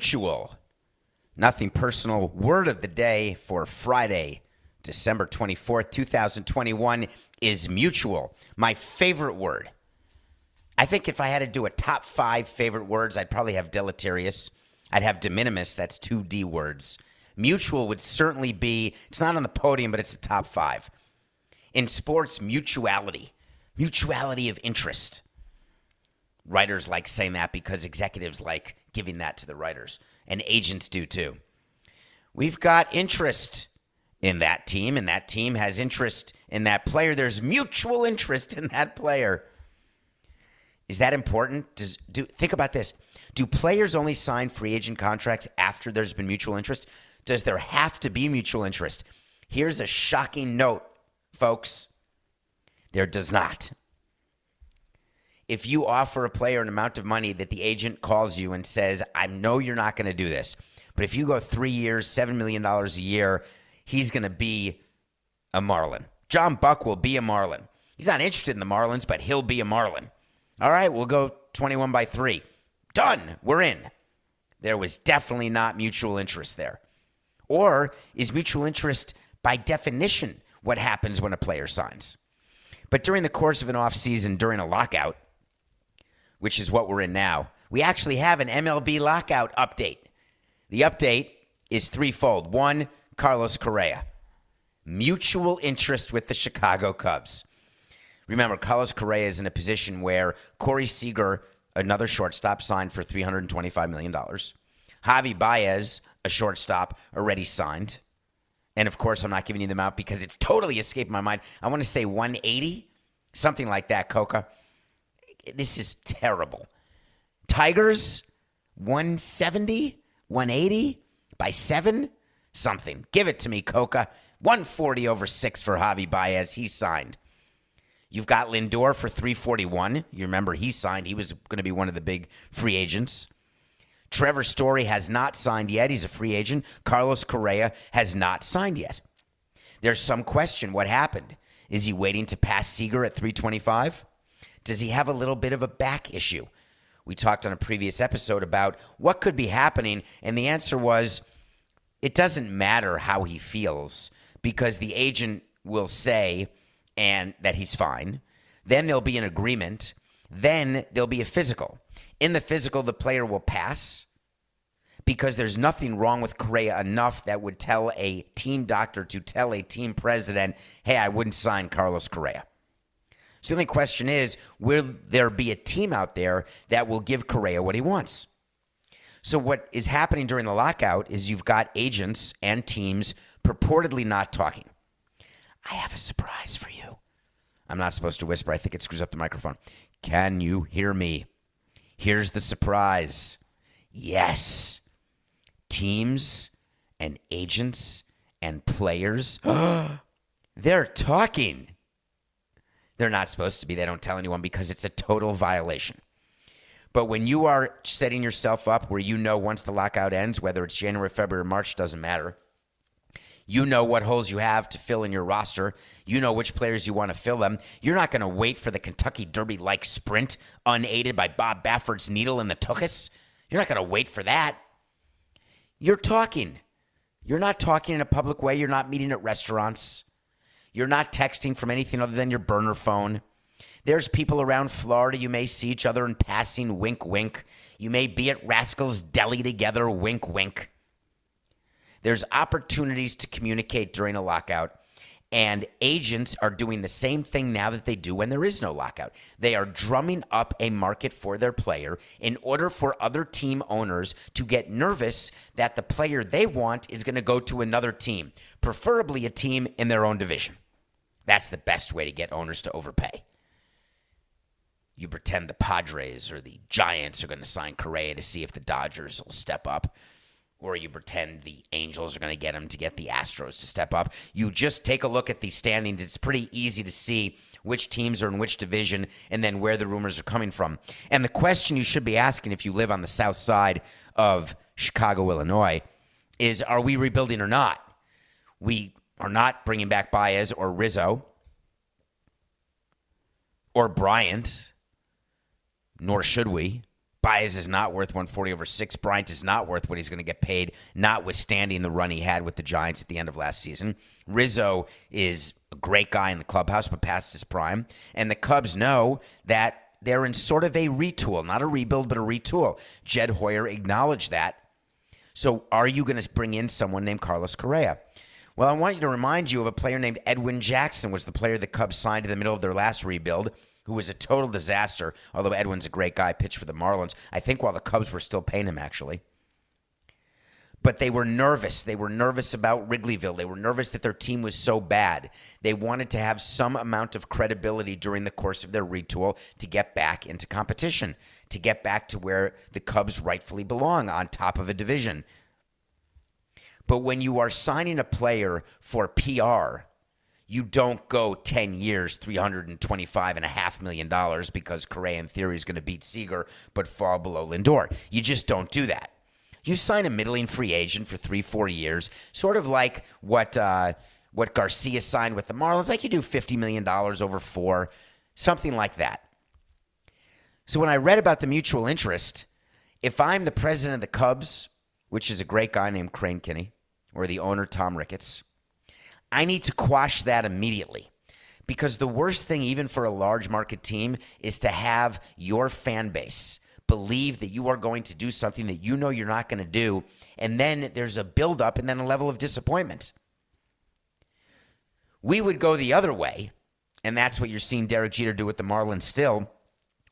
Mutual. Nothing personal. Word of the day for Friday, December 24th, 2021 is mutual. My favorite word. I think if I had to do a top five favorite words, I'd probably have deleterious. I'd have de minimis. That's two D words. Mutual would certainly be, it's not on the podium, but it's the top five. In sports, mutuality, mutuality of interest writers like saying that because executives like giving that to the writers and agents do too. We've got interest in that team and that team has interest in that player. There's mutual interest in that player. Is that important? Does do think about this. Do players only sign free agent contracts after there's been mutual interest? Does there have to be mutual interest? Here's a shocking note, folks. There does not if you offer a player an amount of money that the agent calls you and says, I know you're not going to do this, but if you go three years, $7 million a year, he's going to be a Marlin. John Buck will be a Marlin. He's not interested in the Marlins, but he'll be a Marlin. All right, we'll go 21 by 3. Done. We're in. There was definitely not mutual interest there. Or is mutual interest by definition what happens when a player signs? But during the course of an offseason, during a lockout, which is what we're in now, we actually have an MLB lockout update. The update is threefold. One, Carlos Correa, mutual interest with the Chicago Cubs. Remember, Carlos Correa is in a position where Corey Seager, another shortstop, signed for $325 million. Javi Baez, a shortstop, already signed. And of course, I'm not giving you them out because it's totally escaped my mind. I want to say 180, something like that, Coca. This is terrible. Tigers, 170, 180 by seven, something. Give it to me, Coca. 140 over six for Javi Baez. He signed. You've got Lindor for 341. You remember he signed. He was going to be one of the big free agents. Trevor Story has not signed yet. He's a free agent. Carlos Correa has not signed yet. There's some question what happened. Is he waiting to pass Seager at 325? Does he have a little bit of a back issue? We talked on a previous episode about what could be happening, and the answer was it doesn't matter how he feels because the agent will say and that he's fine. Then there'll be an agreement. Then there'll be a physical. In the physical, the player will pass because there's nothing wrong with Correa enough that would tell a team doctor to tell a team president, hey, I wouldn't sign Carlos Correa. So the only question is, will there be a team out there that will give Correa what he wants? So what is happening during the lockout is you've got agents and teams purportedly not talking. I have a surprise for you. I'm not supposed to whisper. I think it screws up the microphone. Can you hear me? Here's the surprise. Yes. Teams and agents and players, they're talking. They're not supposed to be. They don't tell anyone because it's a total violation. But when you are setting yourself up where you know once the lockout ends, whether it's January, February, March, doesn't matter. You know what holes you have to fill in your roster. You know which players you want to fill them. You're not going to wait for the Kentucky Derby like sprint unaided by Bob Baffert's needle in the tuchus. You're not going to wait for that. You're talking. You're not talking in a public way. You're not meeting at restaurants. You're not texting from anything other than your burner phone. There's people around Florida. You may see each other in passing, wink, wink. You may be at Rascals Deli together, wink, wink. There's opportunities to communicate during a lockout. And agents are doing the same thing now that they do when there is no lockout. They are drumming up a market for their player in order for other team owners to get nervous that the player they want is going to go to another team, preferably a team in their own division. That's the best way to get owners to overpay. You pretend the Padres or the Giants are going to sign Correa to see if the Dodgers will step up or you pretend the Angels are going to get him to get the Astros to step up. You just take a look at the standings. It's pretty easy to see which teams are in which division and then where the rumors are coming from. And the question you should be asking if you live on the south side of Chicago, Illinois, is are we rebuilding or not? We are not bringing back Baez or Rizzo or Bryant, nor should we. Baez is not worth 140 over six. Bryant is not worth what he's going to get paid, notwithstanding the run he had with the Giants at the end of last season. Rizzo is a great guy in the clubhouse, but past his prime. And the Cubs know that they're in sort of a retool, not a rebuild, but a retool. Jed Hoyer acknowledged that. So are you going to bring in someone named Carlos Correa? Well, I want you to remind you of a player named Edwin Jackson was the player the Cubs signed in the middle of their last rebuild who was a total disaster, although Edwin's a great guy, pitched for the Marlins. I think while the Cubs were still paying him, actually. But they were nervous. They were nervous about Wrigleyville. They were nervous that their team was so bad. They wanted to have some amount of credibility during the course of their retool to get back into competition, to get back to where the Cubs rightfully belong on top of a division. But when you are signing a player for PR, you don't go 10 years, $325.5 million because Correa in theory is going to beat Seager but fall below Lindor. You just don't do that. You sign a middling free agent for three, four years, sort of like what uh, what Garcia signed with the Marlins. Like you do $50 million over four, something like that. So when I read about the mutual interest, if I'm the president of the Cubs, which is a great guy named Crane Kenney, or the owner Tom Ricketts, I need to quash that immediately. Because the worst thing, even for a large market team, is to have your fan base believe that you are going to do something that you know you're not going to do. And then there's a buildup and then a level of disappointment. We would go the other way. And that's what you're seeing Derek Jeter do with the Marlins still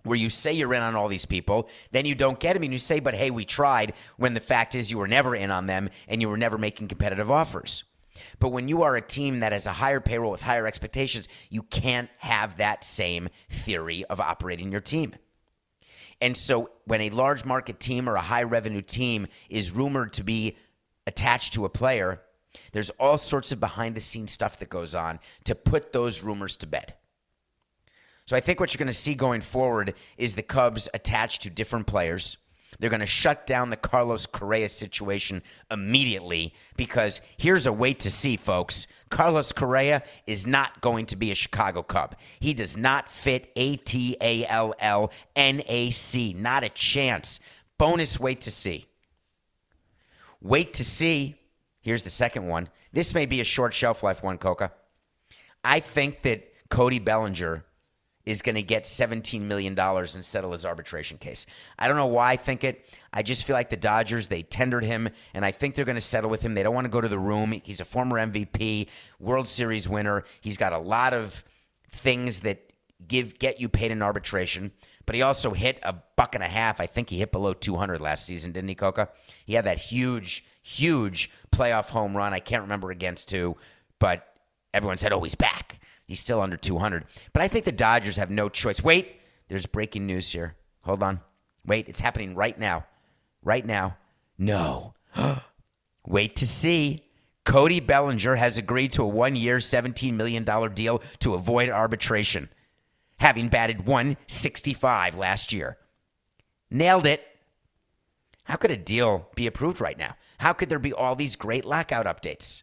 where you say you're in on all these people, then you don't get them, and you say, but hey, we tried, when the fact is you were never in on them and you were never making competitive offers. But when you are a team that has a higher payroll with higher expectations, you can't have that same theory of operating your team. And so when a large market team or a high revenue team is rumored to be attached to a player, there's all sorts of behind the scenes stuff that goes on to put those rumors to bed. So I think what you're going to see going forward is the Cubs attached to different players they're going to shut down the Carlos Correa situation immediately because here's a wait to see, folks. Carlos Correa is not going to be a Chicago Cub. He does not fit A T A L L N A C. Not a chance. Bonus wait to see. Wait to see. Here's the second one. This may be a short shelf life one, Coca. I think that Cody Bellinger is going to get $17 million and settle his arbitration case. I don't know why I think it. I just feel like the Dodgers, they tendered him, and I think they're going to settle with him. They don't want to go to the room. He's a former MVP, World Series winner. He's got a lot of things that give get you paid in arbitration. But he also hit a buck and a half. I think he hit below 200 last season, didn't he, Coca? He had that huge, huge playoff home run. I can't remember against who, but everyone said, oh, he's back. He's still under 200. But I think the Dodgers have no choice. Wait, there's breaking news here. Hold on. Wait, it's happening right now. Right now. No. Wait to see. Cody Bellinger has agreed to a one year, $17 million deal to avoid arbitration, having batted 165 last year. Nailed it. How could a deal be approved right now? How could there be all these great lockout updates?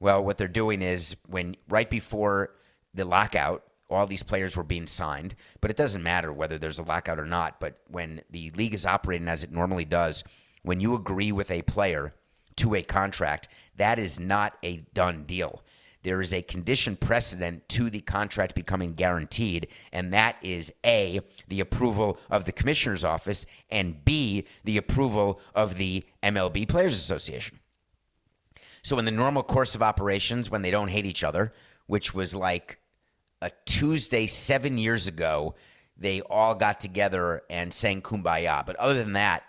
Well, what they're doing is when right before the lockout, all these players were being signed, but it doesn't matter whether there's a lockout or not. But when the league is operating as it normally does, when you agree with a player to a contract, that is not a done deal. There is a condition precedent to the contract becoming guaranteed, and that is A, the approval of the commissioner's office, and B, the approval of the MLB Players Association. So, in the normal course of operations, when they don't hate each other, which was like a Tuesday seven years ago, they all got together and sang Kumbaya. But other than that,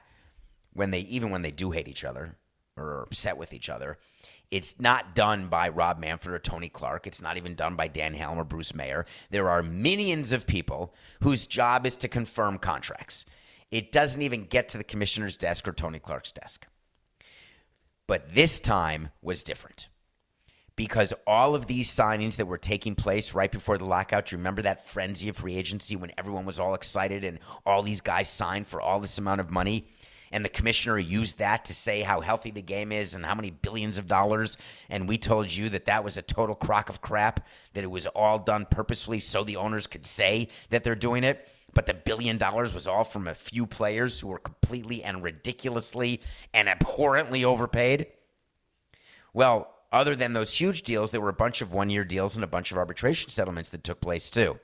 when they even when they do hate each other or upset with each other, it's not done by Rob Manfred or Tony Clark. It's not even done by Dan Halem or Bruce Meyer. There are millions of people whose job is to confirm contracts. It doesn't even get to the commissioner's desk or Tony Clark's desk. But this time was different because all of these signings that were taking place right before the lockout, you remember that frenzy of free agency when everyone was all excited and all these guys signed for all this amount of money? And the commissioner used that to say how healthy the game is and how many billions of dollars. And we told you that that was a total crock of crap, that it was all done purposefully so the owners could say that they're doing it. But the billion dollars was all from a few players who were completely and ridiculously and abhorrently overpaid. Well, other than those huge deals, there were a bunch of one year deals and a bunch of arbitration settlements that took place too.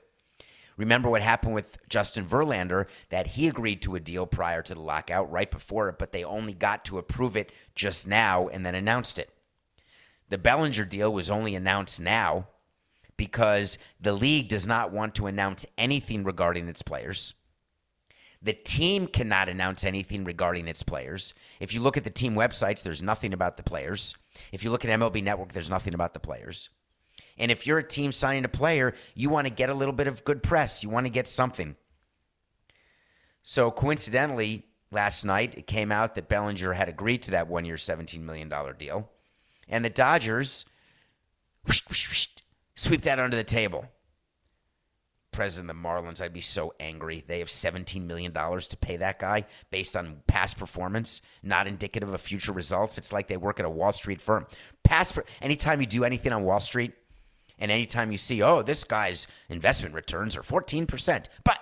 Remember what happened with Justin Verlander, that he agreed to a deal prior to the lockout, right before it, but they only got to approve it just now and then announced it. The Bellinger deal was only announced now because the league does not want to announce anything regarding its players. The team cannot announce anything regarding its players. If you look at the team websites, there's nothing about the players. If you look at MLB Network, there's nothing about the players. And if you're a team signing a player, you want to get a little bit of good press. You want to get something. So coincidentally, last night it came out that Bellinger had agreed to that one year, $17 million deal. And the Dodgers whoosh, whoosh, whoosh, sweep that under the table. President of the Marlins, I'd be so angry. They have $17 million to pay that guy based on past performance, not indicative of future results. It's like they work at a Wall Street firm. Past, anytime you do anything on Wall Street, and anytime you see, oh, this guy's investment returns are 14%, but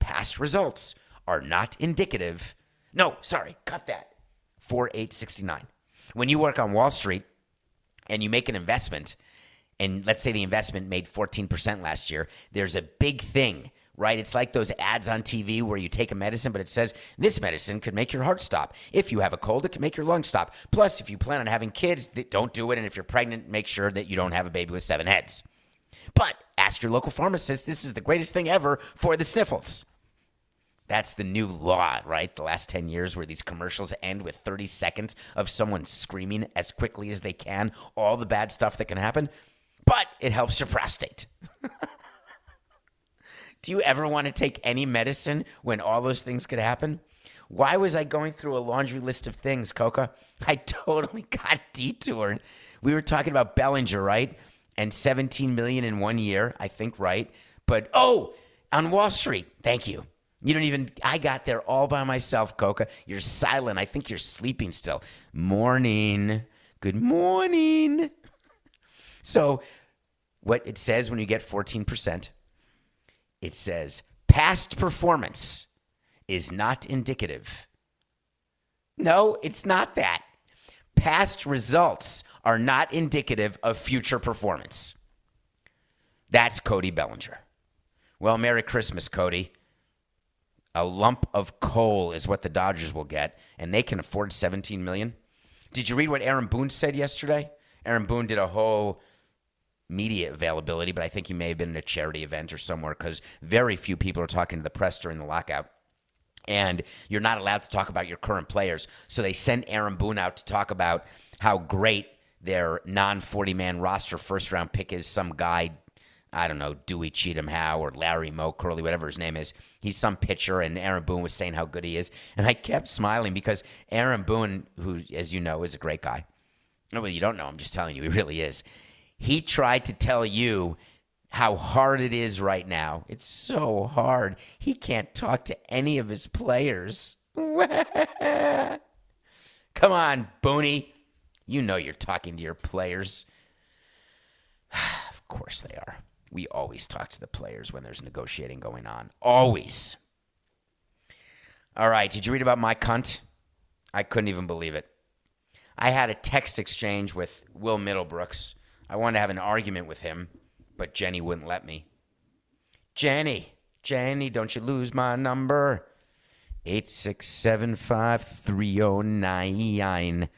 past results are not indicative. No, sorry, cut that. 4869. When you work on Wall Street and you make an investment, and let's say the investment made 14% last year, there's a big thing right? It's like those ads on TV where you take a medicine, but it says this medicine could make your heart stop. If you have a cold, it can make your lungs stop. Plus, if you plan on having kids, don't do it. And if you're pregnant, make sure that you don't have a baby with seven heads. But ask your local pharmacist. This is the greatest thing ever for the sniffles. That's the new law, right? The last 10 years where these commercials end with 30 seconds of someone screaming as quickly as they can, all the bad stuff that can happen. But it helps your prostate. Do you ever want to take any medicine when all those things could happen? Why was I going through a laundry list of things, Coca? I totally got detoured. We were talking about Bellinger, right? And 17 million in one year, I think, right? But oh, on Wall Street. Thank you. You don't even I got there all by myself, Coca. You're silent. I think you're sleeping still. Morning. Good morning. So, what it says when you get 14%, it says past performance is not indicative. No, it's not that. Past results are not indicative of future performance. That's Cody Bellinger. Well, Merry Christmas, Cody. A lump of coal is what the Dodgers will get, and they can afford 17 million. Did you read what Aaron Boone said yesterday? Aaron Boone did a whole media availability, but I think you may have been in a charity event or somewhere because very few people are talking to the press during the lockout. And you're not allowed to talk about your current players. So they sent Aaron Boone out to talk about how great their non 40 man roster first round pick is. Some guy, I don't know, Dewey Cheatham Howe or Larry Moe Curley, whatever his name is. He's some pitcher, and Aaron Boone was saying how good he is. And I kept smiling because Aaron Boone, who, as you know, is a great guy. Well, you don't know. I'm just telling you, he really is he tried to tell you how hard it is right now. It's so hard. He can't talk to any of his players. Come on, Booney. You know you're talking to your players. of course they are. We always talk to the players when there's negotiating going on. Always. All right. Did you read about my cunt? I couldn't even believe it. I had a text exchange with Will Middlebrooks I wanted to have an argument with him, but Jenny wouldn't let me. Jenny, Jenny, don't you lose my number. 8675309.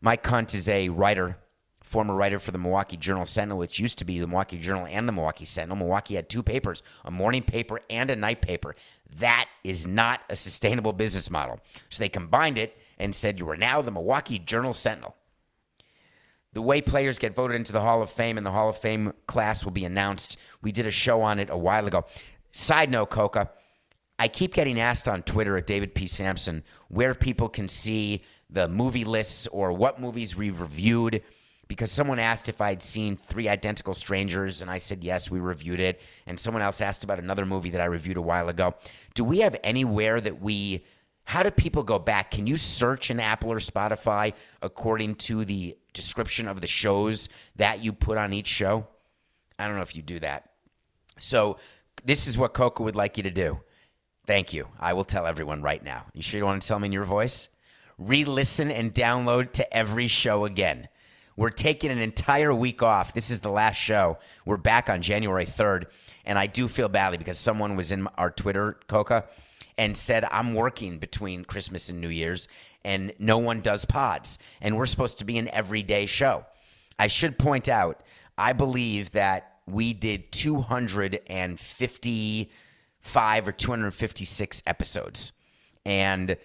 My cunt is a writer former writer for the Milwaukee Journal Sentinel, which used to be the Milwaukee Journal and the Milwaukee Sentinel. Milwaukee had two papers, a morning paper and a night paper. That is not a sustainable business model. So they combined it and said you are now the Milwaukee Journal Sentinel. The way players get voted into the Hall of Fame and the Hall of Fame class will be announced. We did a show on it a while ago. Side note, Coca, I keep getting asked on Twitter at David P. Samson where people can see the movie lists or what movies we reviewed because someone asked if I'd seen Three Identical Strangers, and I said yes, we reviewed it. And someone else asked about another movie that I reviewed a while ago. Do we have anywhere that we, how do people go back? Can you search in Apple or Spotify according to the description of the shows that you put on each show? I don't know if you do that. So, this is what Coca would like you to do. Thank you. I will tell everyone right now. You sure you want to tell me in your voice? Re listen and download to every show again. We're taking an entire week off. This is the last show. We're back on January 3rd. And I do feel badly because someone was in our Twitter, Coca, and said, I'm working between Christmas and New Year's, and no one does pods. And we're supposed to be an everyday show. I should point out, I believe that we did 255 or 256 episodes. And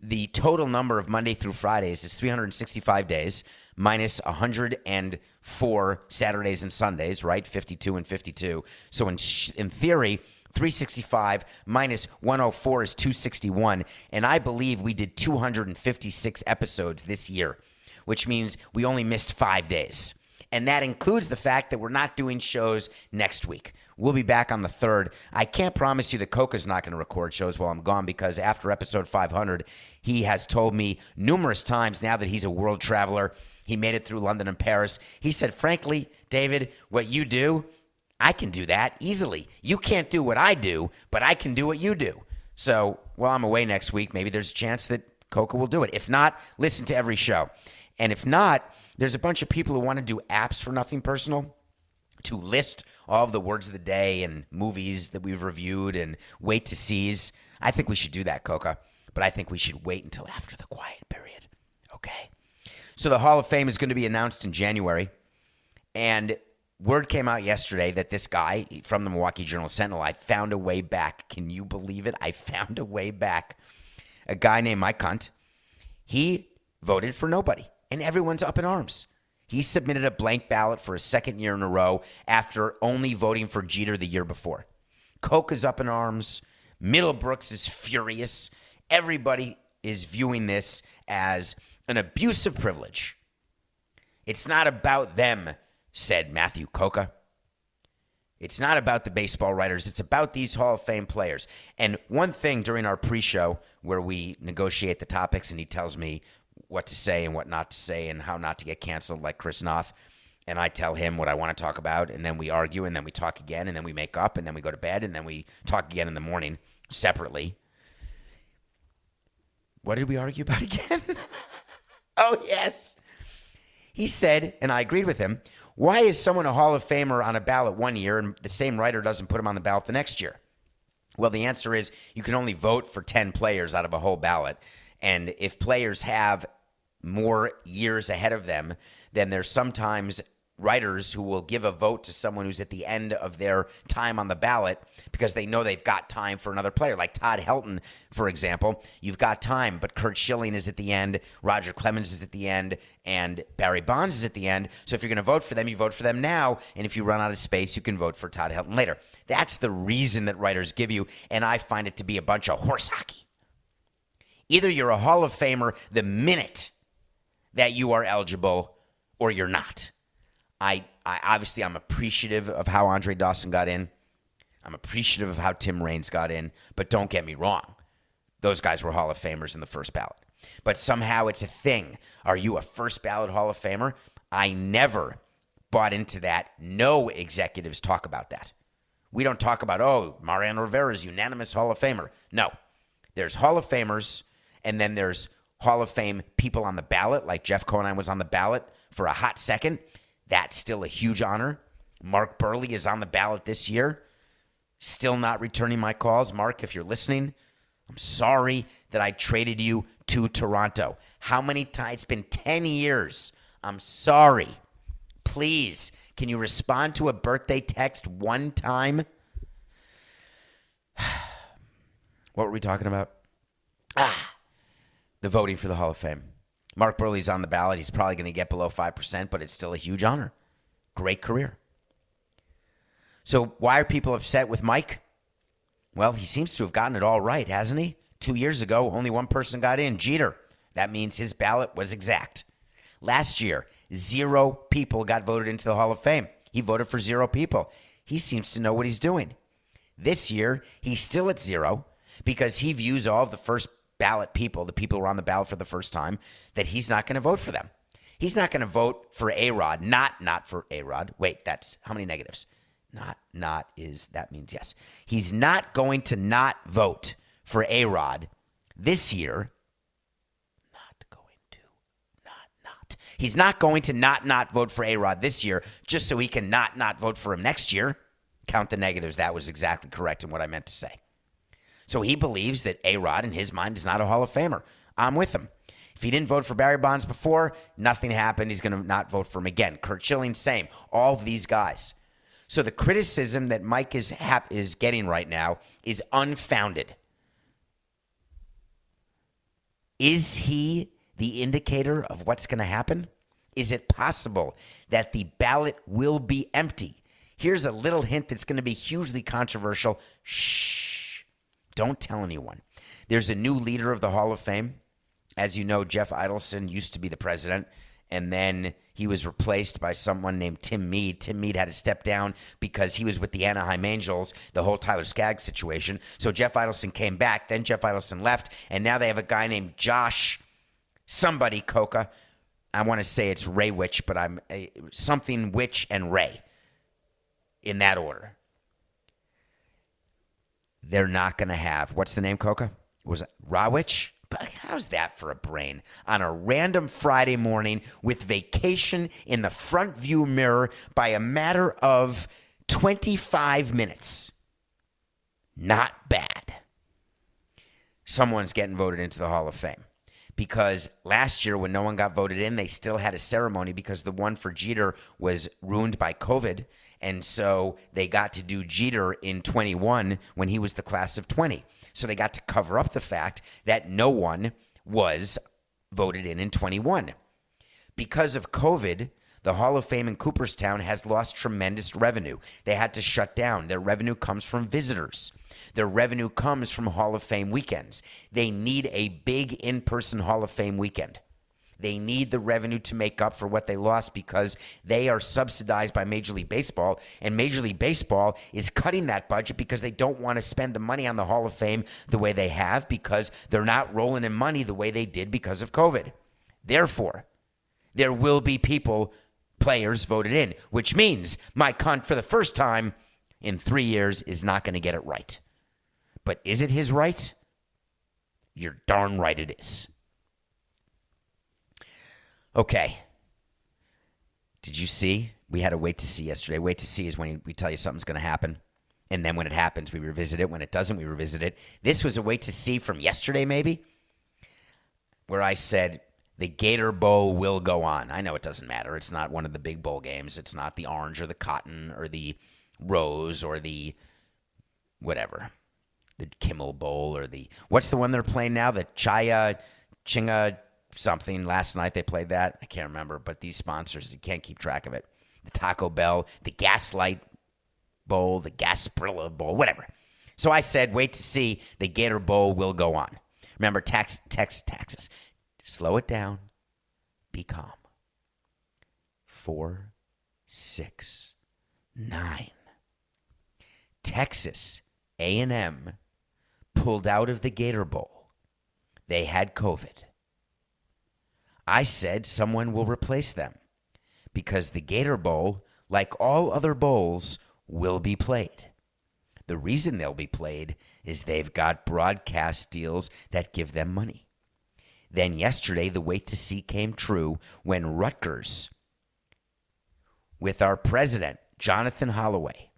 the total number of Monday through Fridays is 365 days minus 104 Saturdays and Sundays, right? 52 and 52. So in in theory, 365 minus 104 is 261, and I believe we did 256 episodes this year, which means we only missed 5 days. And that includes the fact that we're not doing shows next week. We'll be back on the third. I can't promise you that Coca's not going to record shows while I'm gone because after episode 500, he has told me numerous times now that he's a world traveler. He made it through London and Paris. He said, frankly, David, what you do, I can do that easily. You can't do what I do, but I can do what you do. So while I'm away next week, maybe there's a chance that Coca will do it. If not, listen to every show. And if not, there's a bunch of people who want to do apps for nothing personal to list all of the words of the day and movies that we've reviewed and wait to seize. I think we should do that, Coca. But I think we should wait until after the quiet period. Okay. So the Hall of Fame is going to be announced in January. And word came out yesterday that this guy from the Milwaukee Journal Sentinel, I found a way back. Can you believe it? I found a way back. A guy named Mike Hunt. He voted for nobody and everyone's up in arms. He submitted a blank ballot for a second year in a row after only voting for Jeter the year before. Koch is up in arms. Middlebrooks is furious. Everybody is viewing this as an abuse of privilege. It's not about them, said Matthew Coca. It's not about the baseball writers. It's about these Hall of Fame players. And one thing during our pre show, where we negotiate the topics and he tells me what to say and what not to say and how not to get canceled, like Chris Noth. And I tell him what I want to talk about, and then we argue, and then we talk again, and then we make up, and then we go to bed, and then we talk again in the morning separately. What did we argue about again? oh, yes. He said, and I agreed with him, why is someone a Hall of Famer on a ballot one year and the same writer doesn't put him on the ballot the next year? Well, the answer is you can only vote for 10 players out of a whole ballot. And if players have more years ahead of them, then there's sometimes writers who will give a vote to someone who's at the end of their time on the ballot because they know they've got time for another player. Like Todd Helton, for example, you've got time, but Curt Schilling is at the end, Roger Clemens is at the end, and Barry Bonds is at the end. So if you're going to vote for them, you vote for them now. And if you run out of space, you can vote for Todd Helton later. That's the reason that writers give you. And I find it to be a bunch of horse hockey. Either you're a Hall of Famer the minute that you are eligible or you're not. I, I obviously I'm appreciative of how Andre Dawson got in. I'm appreciative of how Tim Raines got in, but don't get me wrong. Those guys were Hall of Famers in the first ballot. But somehow it's a thing. Are you a first ballot Hall of Famer? I never bought into that. No executives talk about that. We don't talk about, oh, Mariano Rivera's unanimous Hall of Famer. No. There's Hall of Famers and then there's Hall of Fame people on the ballot, like Jeff Conine was on the ballot for a hot second. That's still a huge honor. Mark Buehrle is on the ballot this year. Still not returning my calls. Mark, if you're listening, I'm sorry that I traded you to Toronto. How many times? It's been 10 years. I'm sorry. please, can you respond to a birthday text one time? what were we talking about? Ah, the voting for the Hall of Fame. Mark Buehrle's on the ballot. He's probably going to get below 5%, but it's still a huge honor. Great career. So, why are people upset with Mike? Well, he seems to have gotten it all right, hasn't he? Two years ago, only one person got in Jeter. That means his ballot was exact. Last year, zero people got voted into the Hall of Fame. He voted for zero people. He seems to know what he's doing. This year, he's still at zero because he views all of the first ballot people, the people who are on the ballot for the first time, that he's not going to vote for them. He's not going to vote for A Rod, not not for A Rod. Wait, that's how many negatives? Not not is that means yes. He's not going to not vote for A Rod this year. Not going to not not. He's not going to not not vote for A Rod this year just so he can not not vote for him next year. Count the negatives. That was exactly correct in what I meant to say. So he believes that A Rod, in his mind, is not a Hall of Famer. I'm with him. If he didn't vote for Barry Bonds before, nothing happened. He's going to not vote for him again. Curt Schilling, same. All of these guys. So the criticism that Mike is is getting right now is unfounded. Is he the indicator of what's going to happen? Is it possible that the ballot will be empty? Here's a little hint that's going to be hugely controversial. Shh. Don't tell anyone. There's a new leader of the Hall of Fame. As you know, Jeff Idelson used to be the president, and then he was replaced by someone named Tim Mead. Tim Mead had to step down because he was with the Anaheim Angels, the whole Tyler Skaggs situation. So Jeff Idelson came back, then Jeff Idelson left, and now they have a guy named Josh somebody Coca. I want to say it's Ray Witch, but I'm uh, something Witch and Ray in that order. They're not going to have what's the name, Coca? Was it Rawitch? But how's that for a brain? On a random Friday morning with vacation in the front view mirror by a matter of 25 minutes. Not bad. Someone's getting voted into the Hall of Fame because last year when no one got voted in, they still had a ceremony because the one for Jeter was ruined by COVID. And so they got to do Jeter in 21 when he was the class of 20. So they got to cover up the fact that no one was voted in in 21. Because of COVID, the Hall of Fame in Cooperstown has lost tremendous revenue. They had to shut down. Their revenue comes from visitors. Their revenue comes from Hall of Fame weekends. They need a big in person Hall of Fame weekend. They need the revenue to make up for what they lost because they are subsidized by Major League Baseball, and Major League Baseball is cutting that budget because they don't want to spend the money on the Hall of Fame the way they have because they're not rolling in money the way they did because of COVID. Therefore, there will be people, players voted in, which means my Hunt, for the first time in three years, is not going to get it right. But is it his right? You're darn right it is. Okay. Did you see? We had a wait to see yesterday. Wait to see is when we tell you something's going to happen. And then when it happens, we revisit it. When it doesn't, we revisit it. This was a wait to see from yesterday, maybe, where I said the Gator Bowl will go on. I know it doesn't matter. It's not one of the big bowl games. It's not the orange or the cotton or the rose or the whatever. The Kimmel Bowl or the what's the one they're playing now? The Chaya Chinga something. Last night they played that. I can't remember, but these sponsors, you can't keep track of it. The Taco Bell, the Gaslight Bowl, the Gasparilla Bowl, whatever. So I said, wait to see the Gator Bowl will go on. Remember, tax, tax, taxes. Slow it down. Be calm. Four, six, nine. Texas A&M pulled out of the Gator Bowl. They had COVID. I said someone will replace them because the Gator Bowl, like all other bowls, will be played. The reason they'll be played is they've got broadcast deals that give them money. Then yesterday, the wait to see came true when Rutgers, with our president, Jonathan Holloway,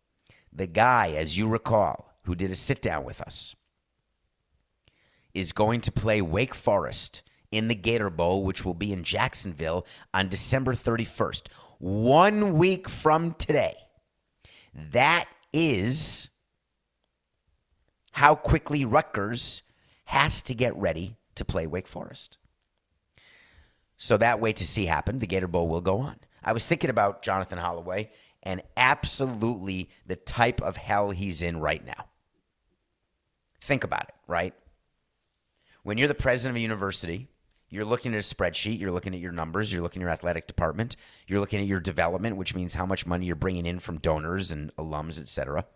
the guy, as you recall, who did a sit down with us, is going to play Wake Forest in the Gator Bowl, which will be in Jacksonville on December 31st. one week from today. That is how quickly Rutgers has to get ready to play Wake Forest. So that way to see happen. The Gator Bowl will go on. I was thinking about Jonathan Holloway and absolutely the type of hell he's in right now. Think about it, right? When you're the president of a university, you're looking at a spreadsheet, you're looking at your numbers, you're looking at your athletic department, you're looking at your development, which means how much money you're bringing in from donors and alums, et cetera.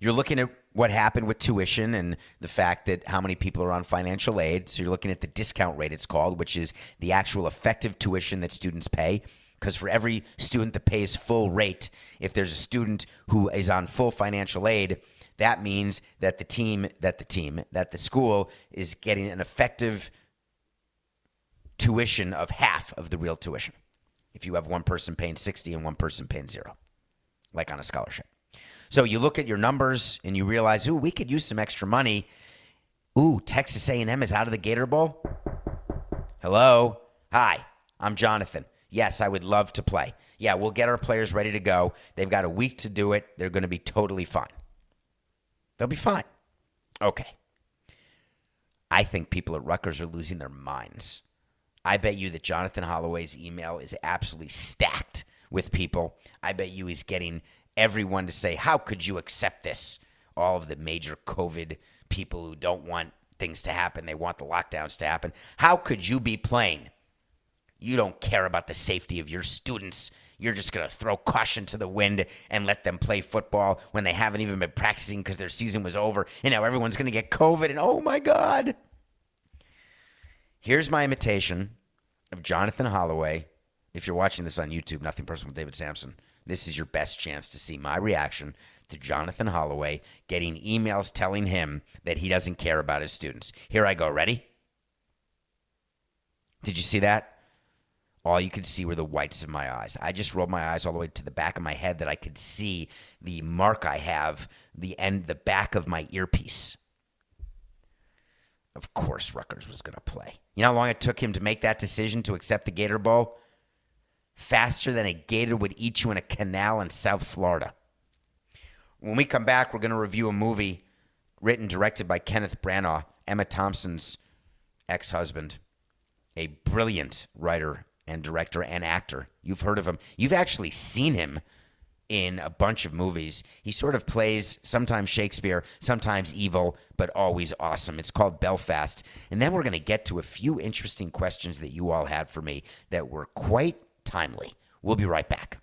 You're looking at what happened with tuition and the fact that how many people are on financial aid. So you're looking at the discount rate, it's called, which is the actual effective tuition that students pay. Because for every student that pays full rate, if there's a student who is on full financial aid, that means that the team, that the team, that the school is getting an effective tuition of half of the real tuition. If you have one person paying 60 and one person paying zero, like on a scholarship. So you look at your numbers and you realize, ooh, we could use some extra money. Ooh, Texas A&M is out of the Gator Bowl. Hello, hi, I'm Jonathan. Yes, I would love to play. Yeah, we'll get our players ready to go. They've got a week to do it. They're going to be totally fine. They'll be fine. Okay. I think people at Rutgers are losing their minds. I bet you that Jonathan Holloway's email is absolutely stacked with people. I bet you he's getting everyone to say, How could you accept this? All of the major COVID people who don't want things to happen, they want the lockdowns to happen. How could you be playing? You don't care about the safety of your students. You're just going to throw caution to the wind and let them play football when they haven't even been practicing because their season was over. And now everyone's going to get COVID. And oh my God. Here's my imitation of Jonathan Holloway. If you're watching this on YouTube, Nothing Personal with David Samson, this is your best chance to see my reaction to Jonathan Holloway getting emails telling him that he doesn't care about his students. Here I go. Ready? Did you see that? All you could see were the whites of my eyes. I just rolled my eyes all the way to the back of my head that I could see the mark I have, the end, the back of my earpiece. Of course, Rutgers was going to play. You know how long it took him to make that decision to accept the Gator Bowl? Faster than a gator would eat you in a canal in South Florida. When we come back, we're going to review a movie written, directed by Kenneth Branagh, Emma Thompson's ex husband, a brilliant writer and director and actor. You've heard of him. You've actually seen him in a bunch of movies. He sort of plays sometimes Shakespeare, sometimes evil, but always awesome. It's called Belfast. And then we're going to get to a few interesting questions that you all had for me that were quite timely. We'll be right back.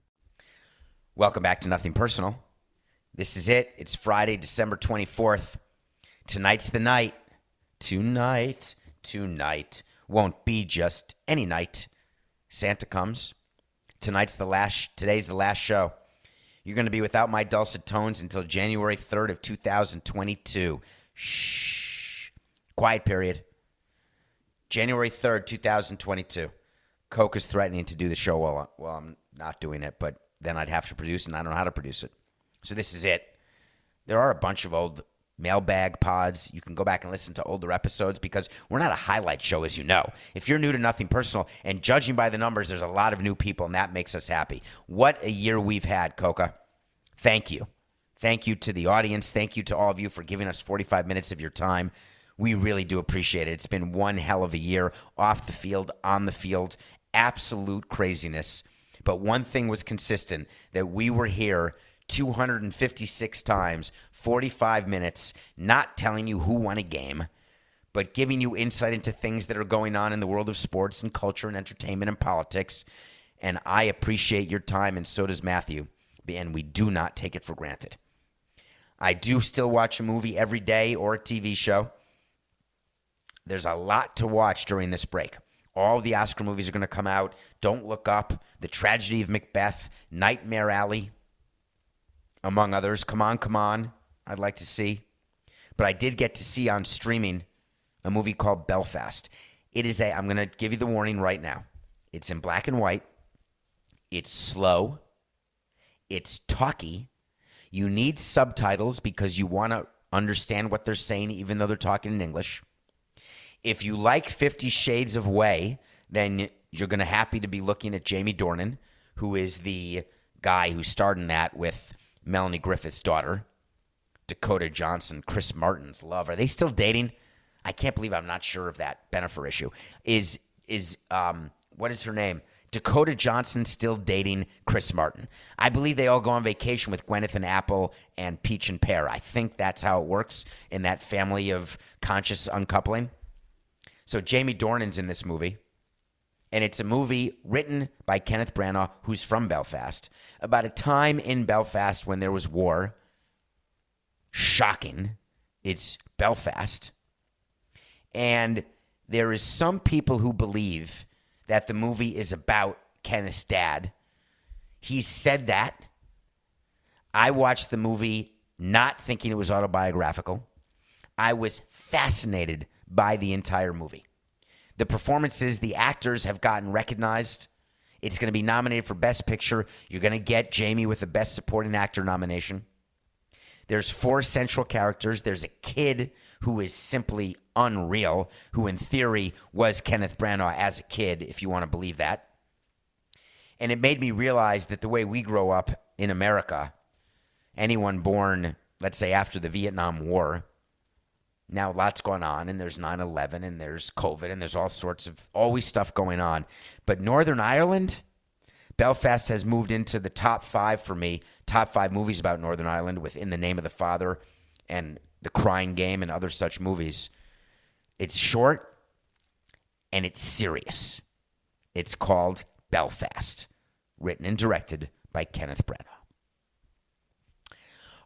Welcome back to Nothing Personal. This is it. It's Friday, December 24th. Tonight's the night. Tonight, tonight won't be just any night. Santa comes. Tonight's the last today's the last show. You're going to be without my dulcet tones until January 3rd of 2022. Shh. Quiet period. January 3rd, 2022. Coke is threatening to do the show while, while I'm not doing it, but then I'd have to produce, and I don't know how to produce it. So this is it. There are a bunch of old mailbag pods. You can go back and listen to older episodes because we're not a highlight show, as you know. If you're new to Nothing Personal, and judging by the numbers, there's a lot of new people, and that makes us happy. What a year we've had, Coca. Thank you. Thank you to the audience. Thank you to all of you for giving us 45 minutes of your time. We really do appreciate it. It's been one hell of a year off the field, on the field, absolute craziness. But one thing was consistent that we were here 256 times, 45 minutes, not telling you who won a game, but giving you insight into things that are going on in the world of sports and culture and entertainment and politics. And I appreciate your time, and so does Matthew. And we do not take it for granted. I do still watch a movie every day or a TV show. There's a lot to watch during this break. All the Oscar movies are going to come out. Don't Look Up, The Tragedy of Macbeth, Nightmare Alley, among others. Come on, come on. I'd like to see. But I did get to see on streaming a movie called Belfast. It is a, I'm going to give you the warning right now. It's in black and white. It's slow. It's talky. You need subtitles because you want to understand what they're saying, even though they're talking in English. If you like Fifty Shades of Grey, then you're going to happy to be looking at Jamie Dornan, who is the guy who starred in that with Melanie Griffith's daughter, Dakota Johnson, Chris Martin's love. Are they still dating? I can't believe I'm not sure of that Bennifer issue. Is is um what is her name? Dakota Johnson still dating Chris Martin. I believe they all go on vacation with Gwyneth and Apple and Peach and Pear. I think that's how it works in that family of conscious uncoupling. So Jamie Dornan's in this movie. And it's a movie written by Kenneth Branagh, who's from Belfast, about a time in Belfast when there was war. Shocking. It's Belfast. And there is some people who believe that the movie is about Kenneth's dad. He said that. I watched the movie not thinking it was autobiographical. I was fascinated by the entire movie. The performances, the actors have gotten recognized. It's going to be nominated for Best Picture. You're going to get Jamie with the Best Supporting Actor nomination. There's four central characters. There's a kid who is simply unreal, who in theory was Kenneth Branagh as a kid, if you want to believe that. And it made me realize that the way we grow up in America, anyone born, let's say, after the Vietnam War, now lots going on, and there's 9 11, and there's COVID, and there's all sorts of always stuff going on. But Northern Ireland, Belfast has moved into the top five for me, top five movies about Northern Ireland with In the Name of the Father and The Crying Game and other such movies. It's short and it's serious. It's called Belfast, written and directed by Kenneth Branagh.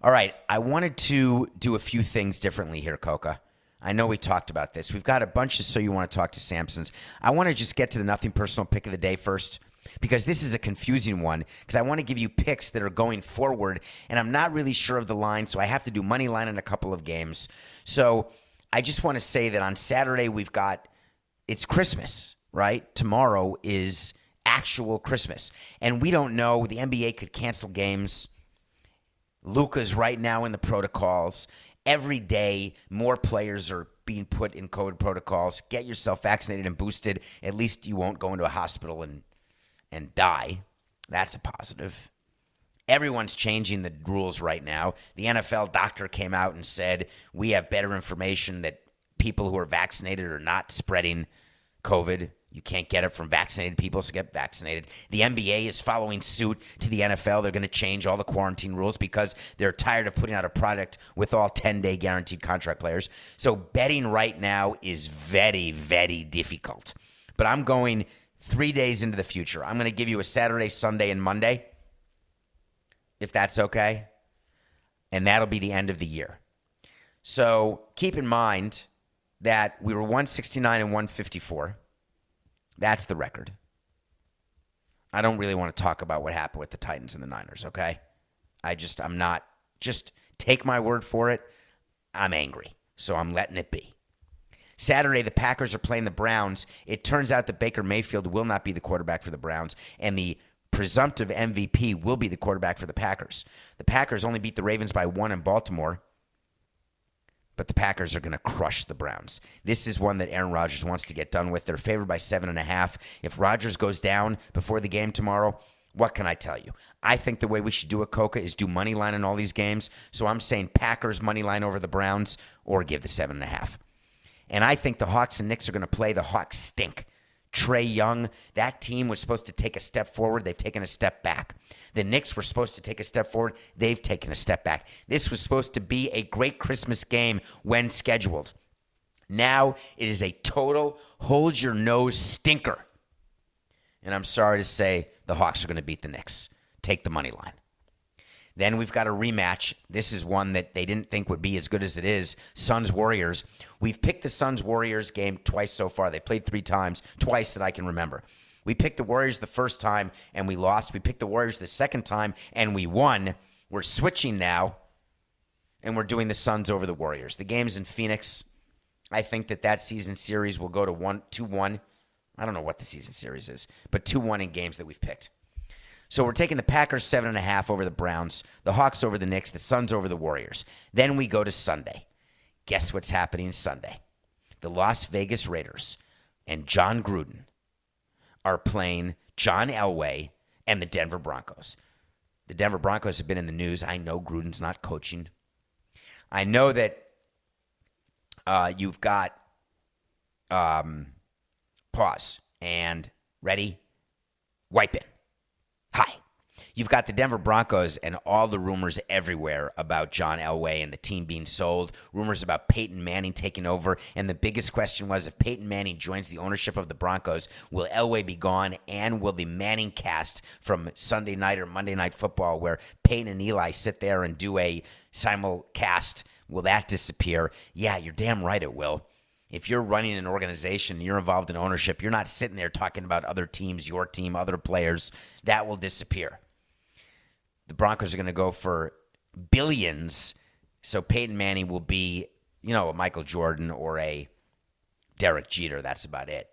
All right, I wanted to do a few things differently here, Coca. I know we talked about this. We've got a bunch of so you want to talk to Samsons. I want to just get to the nothing personal pick of the day first because this is a confusing one because I want to give you picks that are going forward and I'm not really sure of the line, so I have to do money line in a couple of games. So I just want to say that on Saturday we've got it's Christmas, right? Tomorrow is actual Christmas. And we don't know the NBA could cancel games. Luka's right now in the protocols. Every day more players are being put in COVID protocols. Get yourself vaccinated and boosted. At least you won't go into a hospital and and die. That's a positive. Everyone's changing the rules right now. The NFL doctor came out and said we have better information that people who are vaccinated are not spreading COVID. You can't get it from vaccinated people, so get vaccinated. The NBA is following suit to the NFL. They're going to change all the quarantine rules because they're tired of putting out a product with all 10 day guaranteed contract players. So betting right now is very, very difficult. But I'm going three days into the future. I'm going to give you a Saturday, Sunday, and Monday, if that's okay. And that'll be the end of the year. So keep in mind that we were 169 and 154. That's the record. I don't really want to talk about what happened with the Titans and the Niners, okay? I just, I'm not, just take my word for it. I'm angry. So I'm letting it be. Saturday, the Packers are playing the Browns. It turns out that Baker Mayfield will not be the quarterback for the Browns, and the presumptive MVP will be the quarterback for the Packers. The Packers only beat the Ravens by one in Baltimore, but the Packers are going to crush the Browns. This is one that Aaron Rodgers wants to get done with. They're favored by seven and a half. If Rodgers goes down before the game tomorrow, what can I tell you? I think the way we should do it, Coca, is do money line in all these games. So I'm saying Packers money line over the Browns or give the seven and a half. And I think the Hawks and Knicks are going to play. The Hawks stink. Trae Young, that team was supposed to take a step forward. They've taken a step back. The Knicks were supposed to take a step forward. They've taken a step back. This was supposed to be a great Christmas game when scheduled. Now it is a total hold your nose stinker. And I'm sorry to say the Hawks are going to beat the Knicks. Take the money line. Then we've got a rematch. This is one that they didn't think would be as good as it is. Suns Warriors. We've picked the Suns Warriors game twice so far. They played three times, twice that I can remember. We picked the Warriors the first time and we lost. We picked the Warriors the second time and we won. We're switching now and we're doing the Suns over the Warriors. The game's in Phoenix. I think that that season series will go to 1 2 1. I don't know what the season series is, but 2 1 in games that we've picked. So we're taking the Packers seven and a half over the Browns, the Hawks over the Knicks, the Suns over the Warriors. Then we go to Sunday. Guess what's happening Sunday? The Las Vegas Raiders and Jon Gruden are playing John Elway and the Denver Broncos. The Denver Broncos have been in the news. I know Gruden's not coaching. I know that uh, you've got um, pause and ready, wipe it. Hi. You've got the Denver Broncos and all the rumors everywhere about John Elway and the team being sold, rumors about Peyton Manning taking over. And the biggest question was if Peyton Manning joins the ownership of the Broncos, will Elway be gone? And will the ManningCast from Sunday night or Monday night football, where Peyton and Eli sit there and do a simulcast, will that disappear? Yeah, you're damn right it will if you're running an organization, you're involved in ownership, you're not sitting there talking about other teams, your team, other players. That will disappear. The Broncos are going to go for billions. So Peyton Manning will be, you know, a Michael Jordan or a Derek Jeter. That's about it.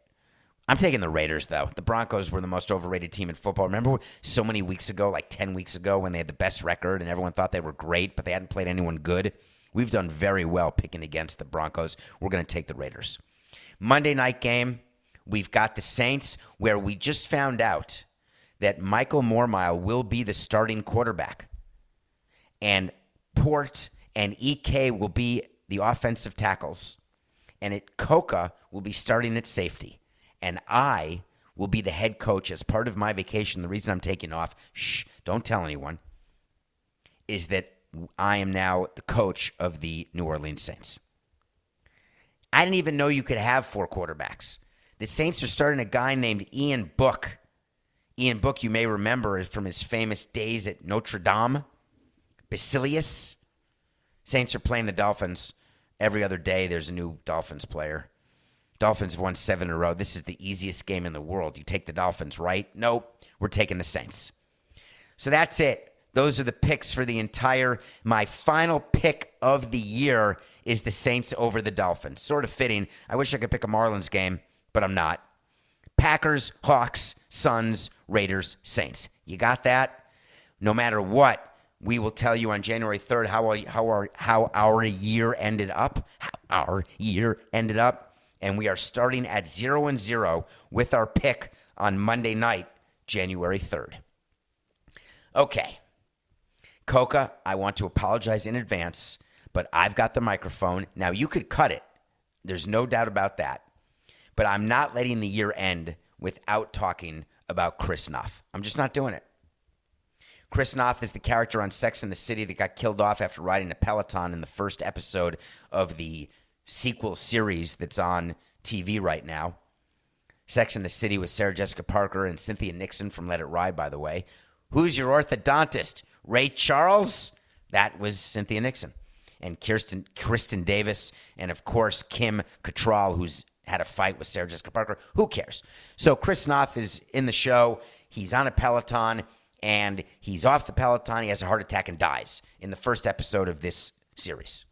I'm taking the Raiders, though. The Broncos were the most overrated team in football. Remember so many weeks ago, like 10 weeks ago, when they had the best record and everyone thought they were great, but they hadn't played anyone good? We've done very well picking against the Broncos. We're going to take the Raiders. Monday night game, we've got the Saints, where we just found out that Michael Mormile will be the starting quarterback. And Port and EK will be the offensive tackles. And it Coca will be starting at safety. And I will be the head coach as part of my vacation. The reason I'm taking off, shh, don't tell anyone, is that I am now the coach of the New Orleans Saints. I didn't even know you could have four quarterbacks. The Saints are starting a guy named Ian Book. Ian Book, you may remember from his famous days at Notre Dame, Basilius. Saints are playing the Dolphins every other day. There's a new Dolphins player. Dolphins have won seven in a row. This is the easiest game in the world. You take the Dolphins, right? Nope. We're taking the Saints. So that's it. Those are the picks for the entire. My final pick of the year is the Saints over the Dolphins. Sort of fitting. I wish I could pick a Marlins game, but I'm not. Packers, Hawks, Suns, Raiders, Saints. You got that? No matter what, we will tell you on January 3rd how our, how our, how our year ended up. How our year ended up. And we are starting at 0 and 0 with our pick on Monday night, January 3rd. Okay. Coca, I want to apologize in advance, but I've got the microphone. Now, you could cut it. There's no doubt about that. But I'm not letting the year end without talking about Chris Noth. I'm just not doing it. Chris Noth is the character on Sex in the City that got killed off after riding a Peloton in the first episode of the sequel series that's on TV right now. Sex in the City with Sarah Jessica Parker and Cynthia Nixon from Let It Ride, by the way. Who's your orthodontist? Ray Charles? That was Cynthia Nixon. And Kirsten, Kristin Davis, and of course, Kim Cattrall, who's had a fight with Sarah Jessica Parker. Who cares? So Chris Noth is in the show. He's on a Peloton, and he's off the Peloton. He has a heart attack and dies in the first episode of this series.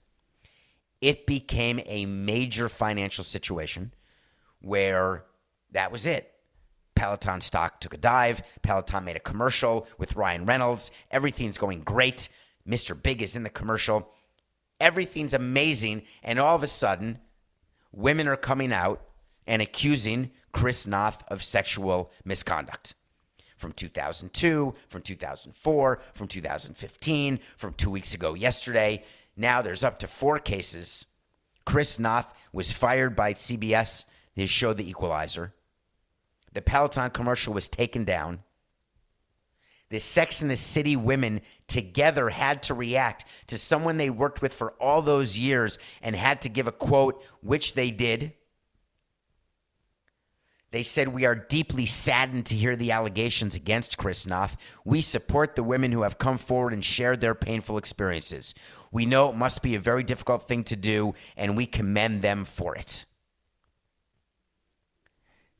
It became a major financial situation where that was it. Peloton stock took a dive. Peloton made a commercial with Ryan Reynolds. Everything's going great. Mr. Big is in the commercial. Everything's amazing. And all of a sudden, women are coming out and accusing Chris Noth of sexual misconduct. From 2002, from 2004, from 2015, from two weeks ago yesterday. Now there's up to four cases. Chris Noth was fired by CBS, his show The Equalizer. The Peloton commercial was taken down. The Sex and the City women together had to react to someone they worked with for all those years and had to give a quote, which they did. They said, We are deeply saddened to hear the allegations against Chris Noth. We support the women who have come forward and shared their painful experiences. We know it must be a very difficult thing to do, and we commend them for it.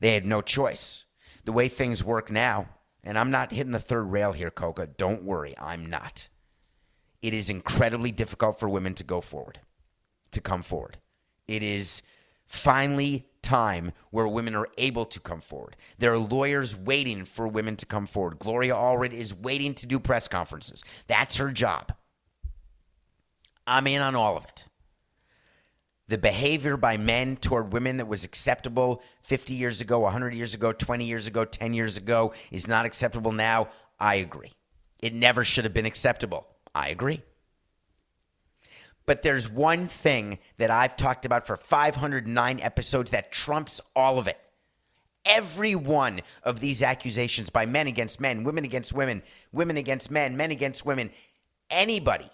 They had no choice. The way things work now, and I'm not hitting the third rail here, Coca. Don't worry, I'm not. It is incredibly difficult for women to go forward, to come forward. It is finally time where women are able to come forward. There are lawyers waiting for women to come forward. Gloria Allred is waiting to do press conferences. That's her job. I'm in on all of it. The behavior by men toward women that was acceptable 50 years ago, 100 years ago, 20 years ago, 10 years ago is not acceptable now. I agree. It never should have been acceptable. I agree. But there's one thing that I've talked about for 509 episodes that trumps all of it. Every one of these accusations by men against men, women against women, women against men, men against women, anybody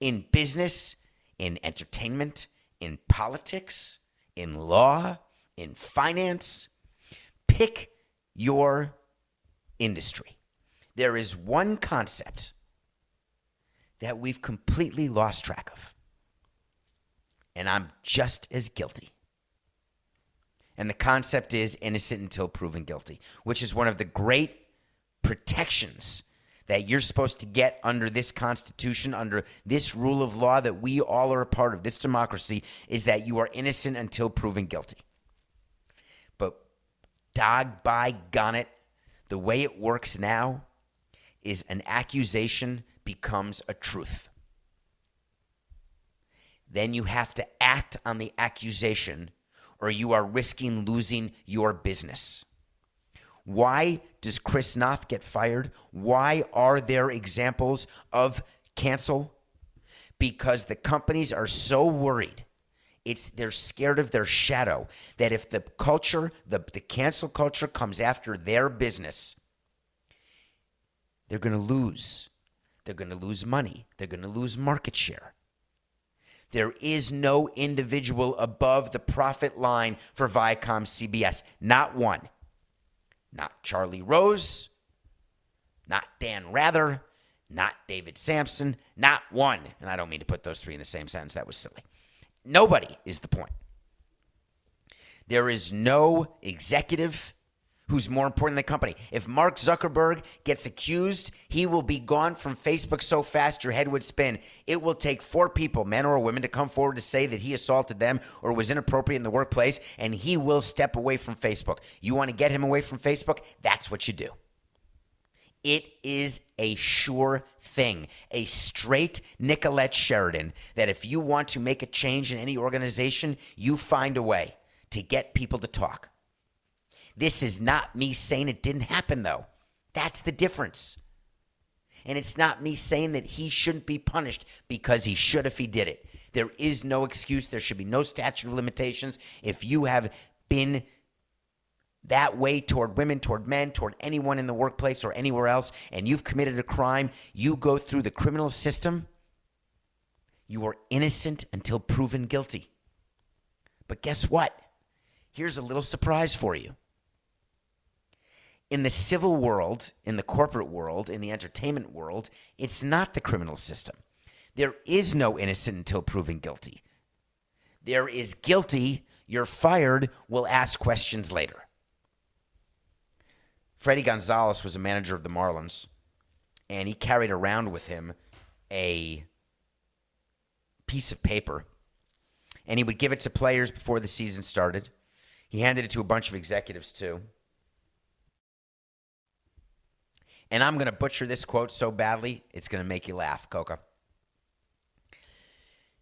in business, in entertainment, in politics, in law, in finance. Pick your industry. There is one concept that we've completely lost track of. And I'm just as guilty. And the concept is innocent until proven guilty, which is one of the great protections that you're supposed to get under this Constitution, under this rule of law that we all are a part of, this democracy, is that you are innocent until proven guilty. But dog by it, the way it works now is an accusation becomes a truth. Then you have to act on the accusation or you are risking losing your business. Why does Chris Noth get fired? Why are there examples of cancel? Because the companies are so worried. It's they're scared of their shadow that if the culture, the, the cancel culture comes after their business, they're going to lose. They're going to lose money. They're going to lose market share. There is no individual above the profit line for Viacom CBS. Not one not Charlie Rose, not Dan Rather, not David Samson, not one. And I don't mean to put those three in the same sentence. That was silly. Nobody is the point. There is no executive who's more important than the company. If Mark Zuckerberg gets accused, he will be gone from Facebook so fast your head would spin. It will take four people, men or women, to come forward to say that he assaulted them or was inappropriate in the workplace, and he will step away from Facebook. You want to get him away from Facebook? That's what you do. It is a sure thing, a straight Nicolette Sheridan that if you want to make a change in any organization, you find a way to get people to talk. This is not me saying it didn't happen, though. That's the difference. And it's not me saying that he shouldn't be punished because he should if he did it. There is no excuse. There should be no statute of limitations. If you have been that way toward women, toward men, toward anyone in the workplace or anywhere else, and you've committed a crime, you go through the criminal system, you are innocent until proven guilty. But guess what? Here's a little surprise for you in the civil world, in the corporate world, in the entertainment world, it's not the criminal system. There is no innocent until proven guilty. There is guilty, you're fired, we'll ask questions later. Fredi Gonzalez was a manager of the Marlins, and he carried around with him a piece of paper, and he would give it to players before the season started. He handed it to a bunch of executives too. And I'm going to butcher this quote so badly, it's going to make you laugh, Coca.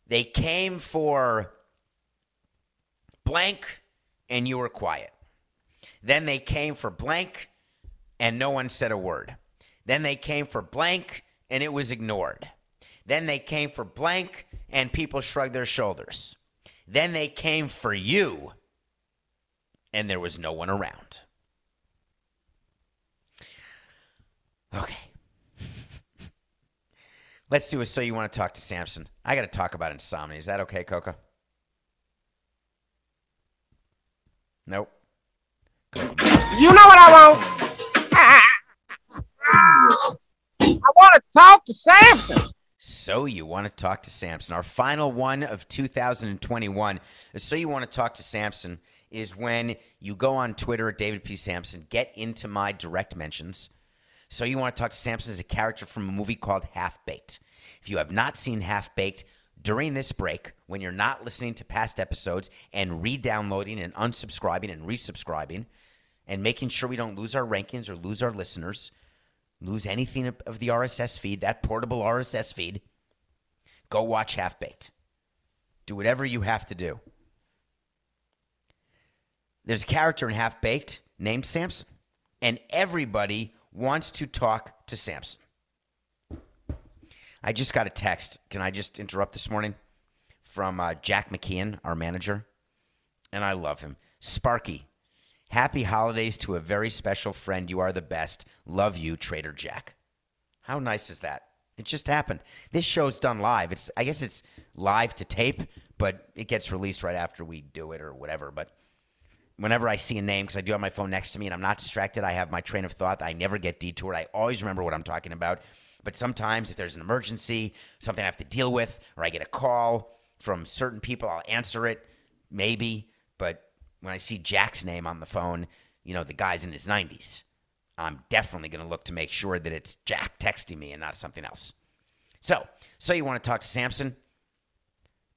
They came for blank, and you were quiet. Then they came for blank, and no one said a word. Then they came for blank, and it was ignored. Then they came for blank, and people shrugged their shoulders. Then they came for you, and there was no one around. Okay. Let's do a so you want to talk to Samson. I got to talk about insomnia. Is that okay, Coca? Nope. You know what I want? I want to talk to Samson. So you want to talk to Samson. Our final one of 2021. So you want to talk to Samson is when you go on Twitter at David P. Samson, get into my direct mentions. So you want to talk to Samson as a character from a movie called Half Baked. If you have not seen Half Baked, during this break, when you're not listening to past episodes and re downloading and unsubscribing and resubscribing and making sure we don't lose our rankings or lose our listeners, lose anything of- the RSS feed, that portable RSS feed, go watch Half Baked. Do whatever you have to do. There's a character in Half Baked named Samson, and everybody wants to talk to Samson. I just got a text. Can I just interrupt this morning? From uh, Jack McKeon, our manager. And I love him. Sparky, happy holidays to a very special friend. You are the best. Love you, Trader Jack. How nice is that? It just happened. This show's done live. It's I guess it's live to tape, but it gets released right after we do it or whatever. But whenever I see a name, because I do have my phone next to me and I'm not distracted, I have my train of thought. I never get detoured. I always remember what I'm talking about. But sometimes, if there's an emergency, something I have to deal with, or I get a call from certain people, I'll answer it, maybe. But when I see Jack's name on the phone, you know, the guy's in his 90s. I'm definitely going to look to make sure that it's Jack texting me and not something else. So, so you want to talk to Samson?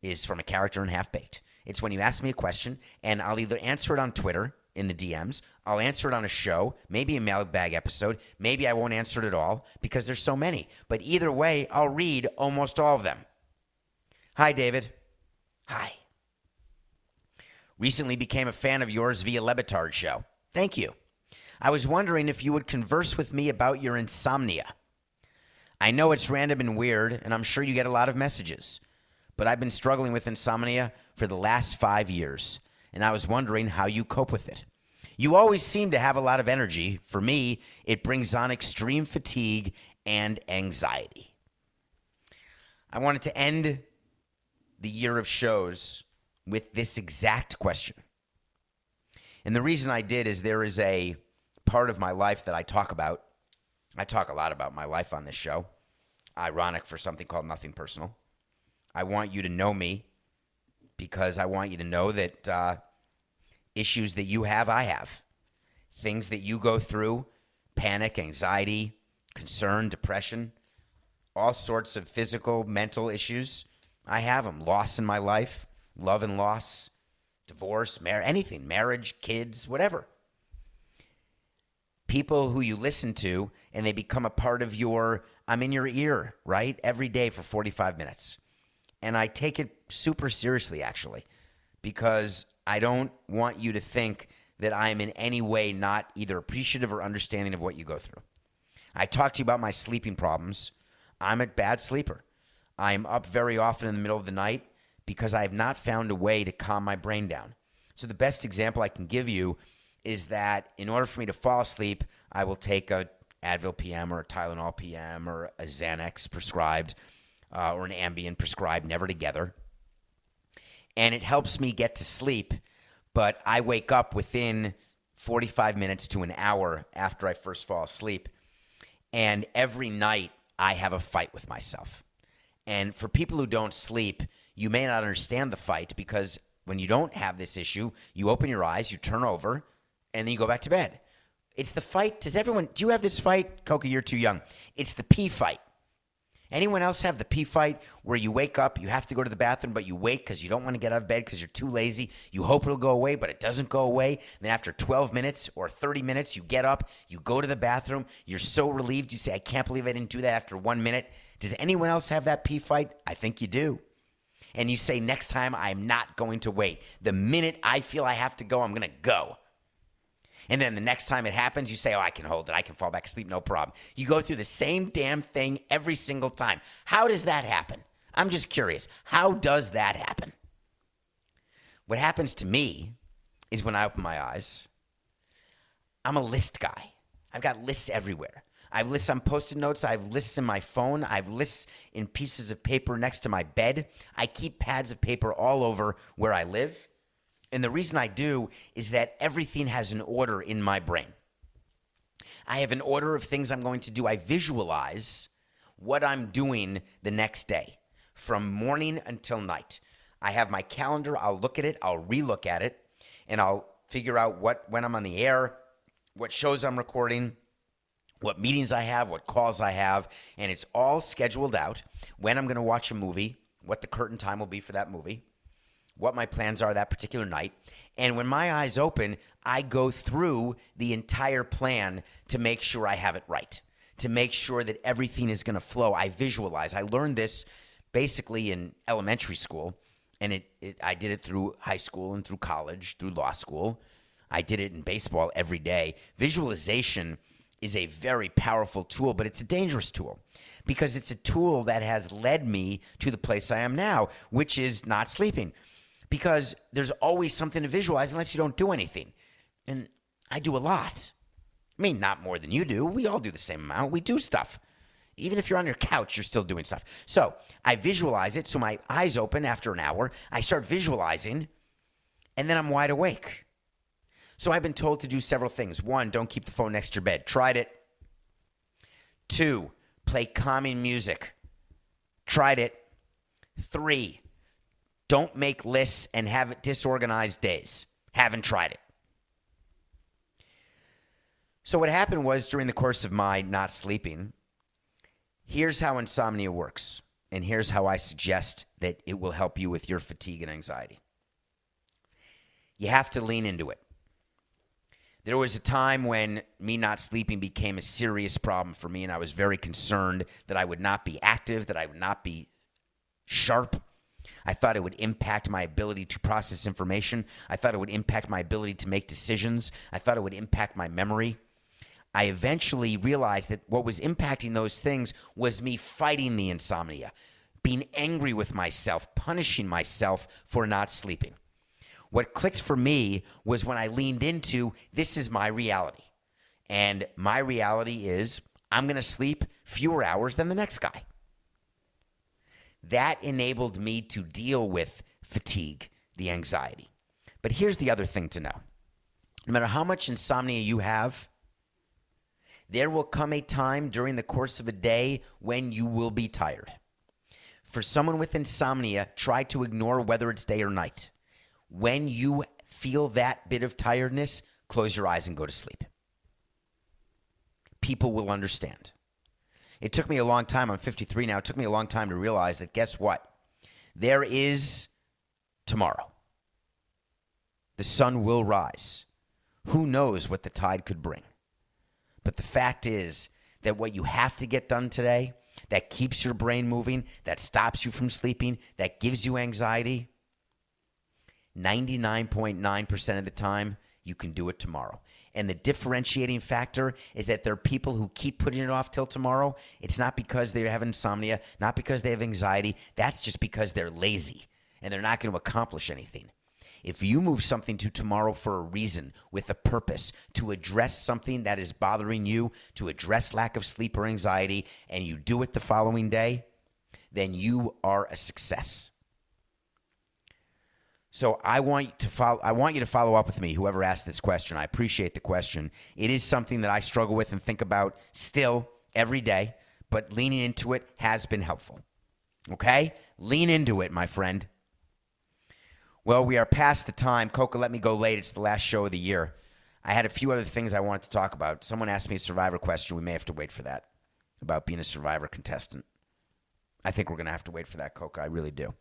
is from a character in Half Baked. It's when you ask me a question, and I'll either answer it on Twitter in the DMs, I'll answer it on a show, maybe a mailbag episode, maybe I won't answer it at all because there's so many. But either way, I'll read almost all of them. Hi, David. Hi. Recently became a fan of yours via Le Batard show. Thank you. I was wondering if you would converse with me about your insomnia. I know it's random and weird, and I'm sure you get a lot of messages but I've been struggling with insomnia for the last five years, and I was wondering how you cope with it. You always seem to have a lot of energy. For me, it brings on extreme fatigue and anxiety. I wanted to end the year of shows with this exact question. And the reason I did is there is a part of my life that I talk about. I talk a lot about my life on this show. Ironic for something called Nothing Personal. I want you to know me because I want you to know that uh, issues that you have, I have. Things that you go through panic, anxiety, concern, depression, all sorts of physical, mental issues. I have them. Loss in my life, love and loss, divorce, mar- anything, marriage, kids, whatever. People who you listen to and they become a part of your, I'm in your ear, right? Every day for 45 minutes and I take it super seriously, actually, because I don't want you to think that I'm in any way not either appreciative or understanding of what you go through. I talked to you about my sleeping problems. I'm a bad sleeper. I'm up very often in the middle of the night because I have not found a way to calm my brain down. So, the best example I can give you is that in order for me to fall asleep, I will take a Advil PM or a Tylenol PM or a Xanax prescribed uh, or an Ambien prescribed, never together. And it helps me get to sleep, but I wake up within 45 minutes to an hour after I first fall asleep. And every night I have a fight with myself. And for people who don't sleep, you may not understand the fight because when you don't have this issue, you open your eyes, you turn over, and then you go back to bed. It's the fight. Does everyone, do you have this fight? Coca, you're too young. It's the pee fight. Anyone else have the pee fight where you wake up, you have to go to the bathroom, but you wait because you don't want to get out of bed because you're too lazy? You hope it'll go away, but it doesn't go away. then after 12 minutes or 30 minutes, you get up, you go to the bathroom, you're so relieved, you say, I can't believe I didn't do that after one minute. Does anyone else have that pee fight? I think you do. And you say, next time I'm not going to wait. The minute I feel I have to go, I'm going to go. And then the next time it happens, you say, Oh, I can hold it. I can fall back asleep, no problem. You go through the same damn thing every single time. How does that happen? I'm just curious. How does that happen? What happens to me is when I open my eyes, I'm a list guy. I've got lists everywhere. I've lists on post-it notes. I have lists in my phone. I have lists in pieces of paper next to my bed. I keep pads of paper all over where I live. And the reason I do is that everything has an order in my brain. I have an order of things I'm going to do. I visualize what I'm doing the next day from morning until night. I have my calendar. I'll look at it. I'll relook at it, and I'll figure out what when I'm on the air, what shows I'm recording, what meetings I have, what calls I have, and it's all scheduled out. When I'm going to watch a movie, what the curtain time will be for that movie, what my plans are that particular night. And when my eyes open, I go through the entire plan to make sure I have it right, to make sure that everything is going to flow. I visualize. I learned this basically in elementary school, and it, it I did it through high school and through college, through law school. I did it in baseball every day. Visualization is a very powerful tool, but it's a dangerous tool because it's a tool that has led me to the place I am now, which is not sleeping. Because there's always something to visualize unless you don't do anything. And I do a lot. I mean, not more than you do. We all do the same amount. We do stuff. Even if you're on your couch, you're still doing stuff. So I visualize it. So my eyes open after an hour. I start visualizing, and then I'm wide awake. So I've been told to do several things. One, don't keep the phone next to your bed. Tried it. Two, play calming music. Tried it. Three, don't make lists and have disorganized days. Haven't tried it. So what happened was during the course of my not sleeping, here's how insomnia works. And here's how I suggest that it will help you with your fatigue and anxiety. You have to lean into it. There was a time when me not sleeping became a serious problem for me, and I was very concerned that I would not be active, that I would not be sharp. I thought it would impact my ability to process information. I thought it would impact my ability to make decisions. I thought it would impact my memory. I eventually realized that what was impacting those things was me fighting the insomnia, being angry with myself, punishing myself for not sleeping. What clicked for me was when I leaned into this is my reality. And my reality is I'm going to sleep fewer hours than the next guy. That enabled me to deal with fatigue, the anxiety. But here's the other thing to know no matter how much insomnia you have, there will come a time during the course of a day when you will be tired. For someone with insomnia, try to ignore whether it's day or night. When you feel that bit of tiredness, close your eyes and go to sleep. People will understand. It took me a long time. I'm 53 now. It took me a long time to realize that guess what? There is tomorrow. The sun will rise. Who knows what the tide could bring? But the fact is that what you have to get done today that keeps your brain moving, that stops you from sleeping, that gives you anxiety, 99.9% of the time, you can do it tomorrow. And the differentiating factor is that there are people who keep putting it off till tomorrow. It's not because they have insomnia, not because they have anxiety. That's just because they're lazy and they're not going to accomplish anything. If you move something to tomorrow for a reason, with a purpose, to address something that is bothering you, to address lack of sleep or anxiety, and you do it the following day, then you are a success. So I want you to follow. I want you to follow up with me. Whoever asked this question, I appreciate the question. It is something that I struggle with and think about still every day. But leaning into it has been helpful. Okay, lean into it, my friend. Well, we are past the time. Coca, let me go late. It's the last show of the year. I had a few other things I wanted to talk about. Someone asked me a survivor question. We may have to wait for that about being a survivor contestant. I think we're going to have to wait for that, Coca. I really do.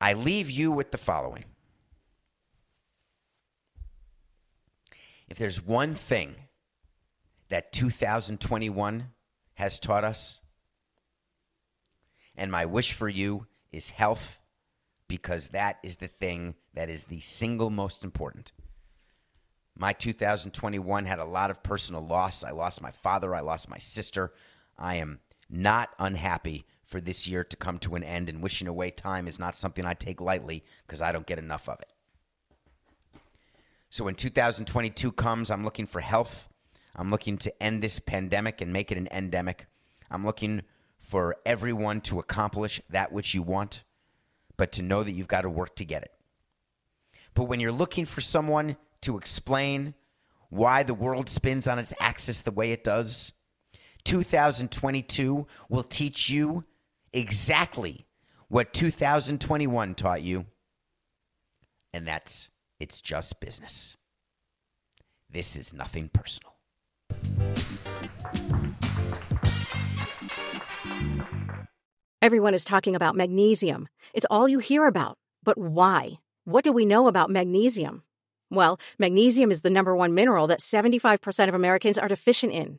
I leave you with the following. If there's one thing that 2021 has taught us, and my wish for you is health, because that is the thing that is the single most important. My 2021 had a lot of personal loss. I lost my father, I lost my sister. I am not unhappy for this year to come to an end, and wishing away time is not something I take lightly because I don't get enough of it. So when 2022 comes, I'm looking for health. I'm looking to end this pandemic and make it an endemic. I'm looking for everyone to accomplish that which you want, but to know that you've got to work to get it. But when you're looking for someone to explain why the world spins on its axis the way it does, 2022 will teach you exactly what 2021 taught you, and that's it's just business. This is nothing personal. Everyone is talking about magnesium. It's all you hear about. But why? What do we know about magnesium? Well, magnesium is the number one mineral that 75% of Americans are deficient in.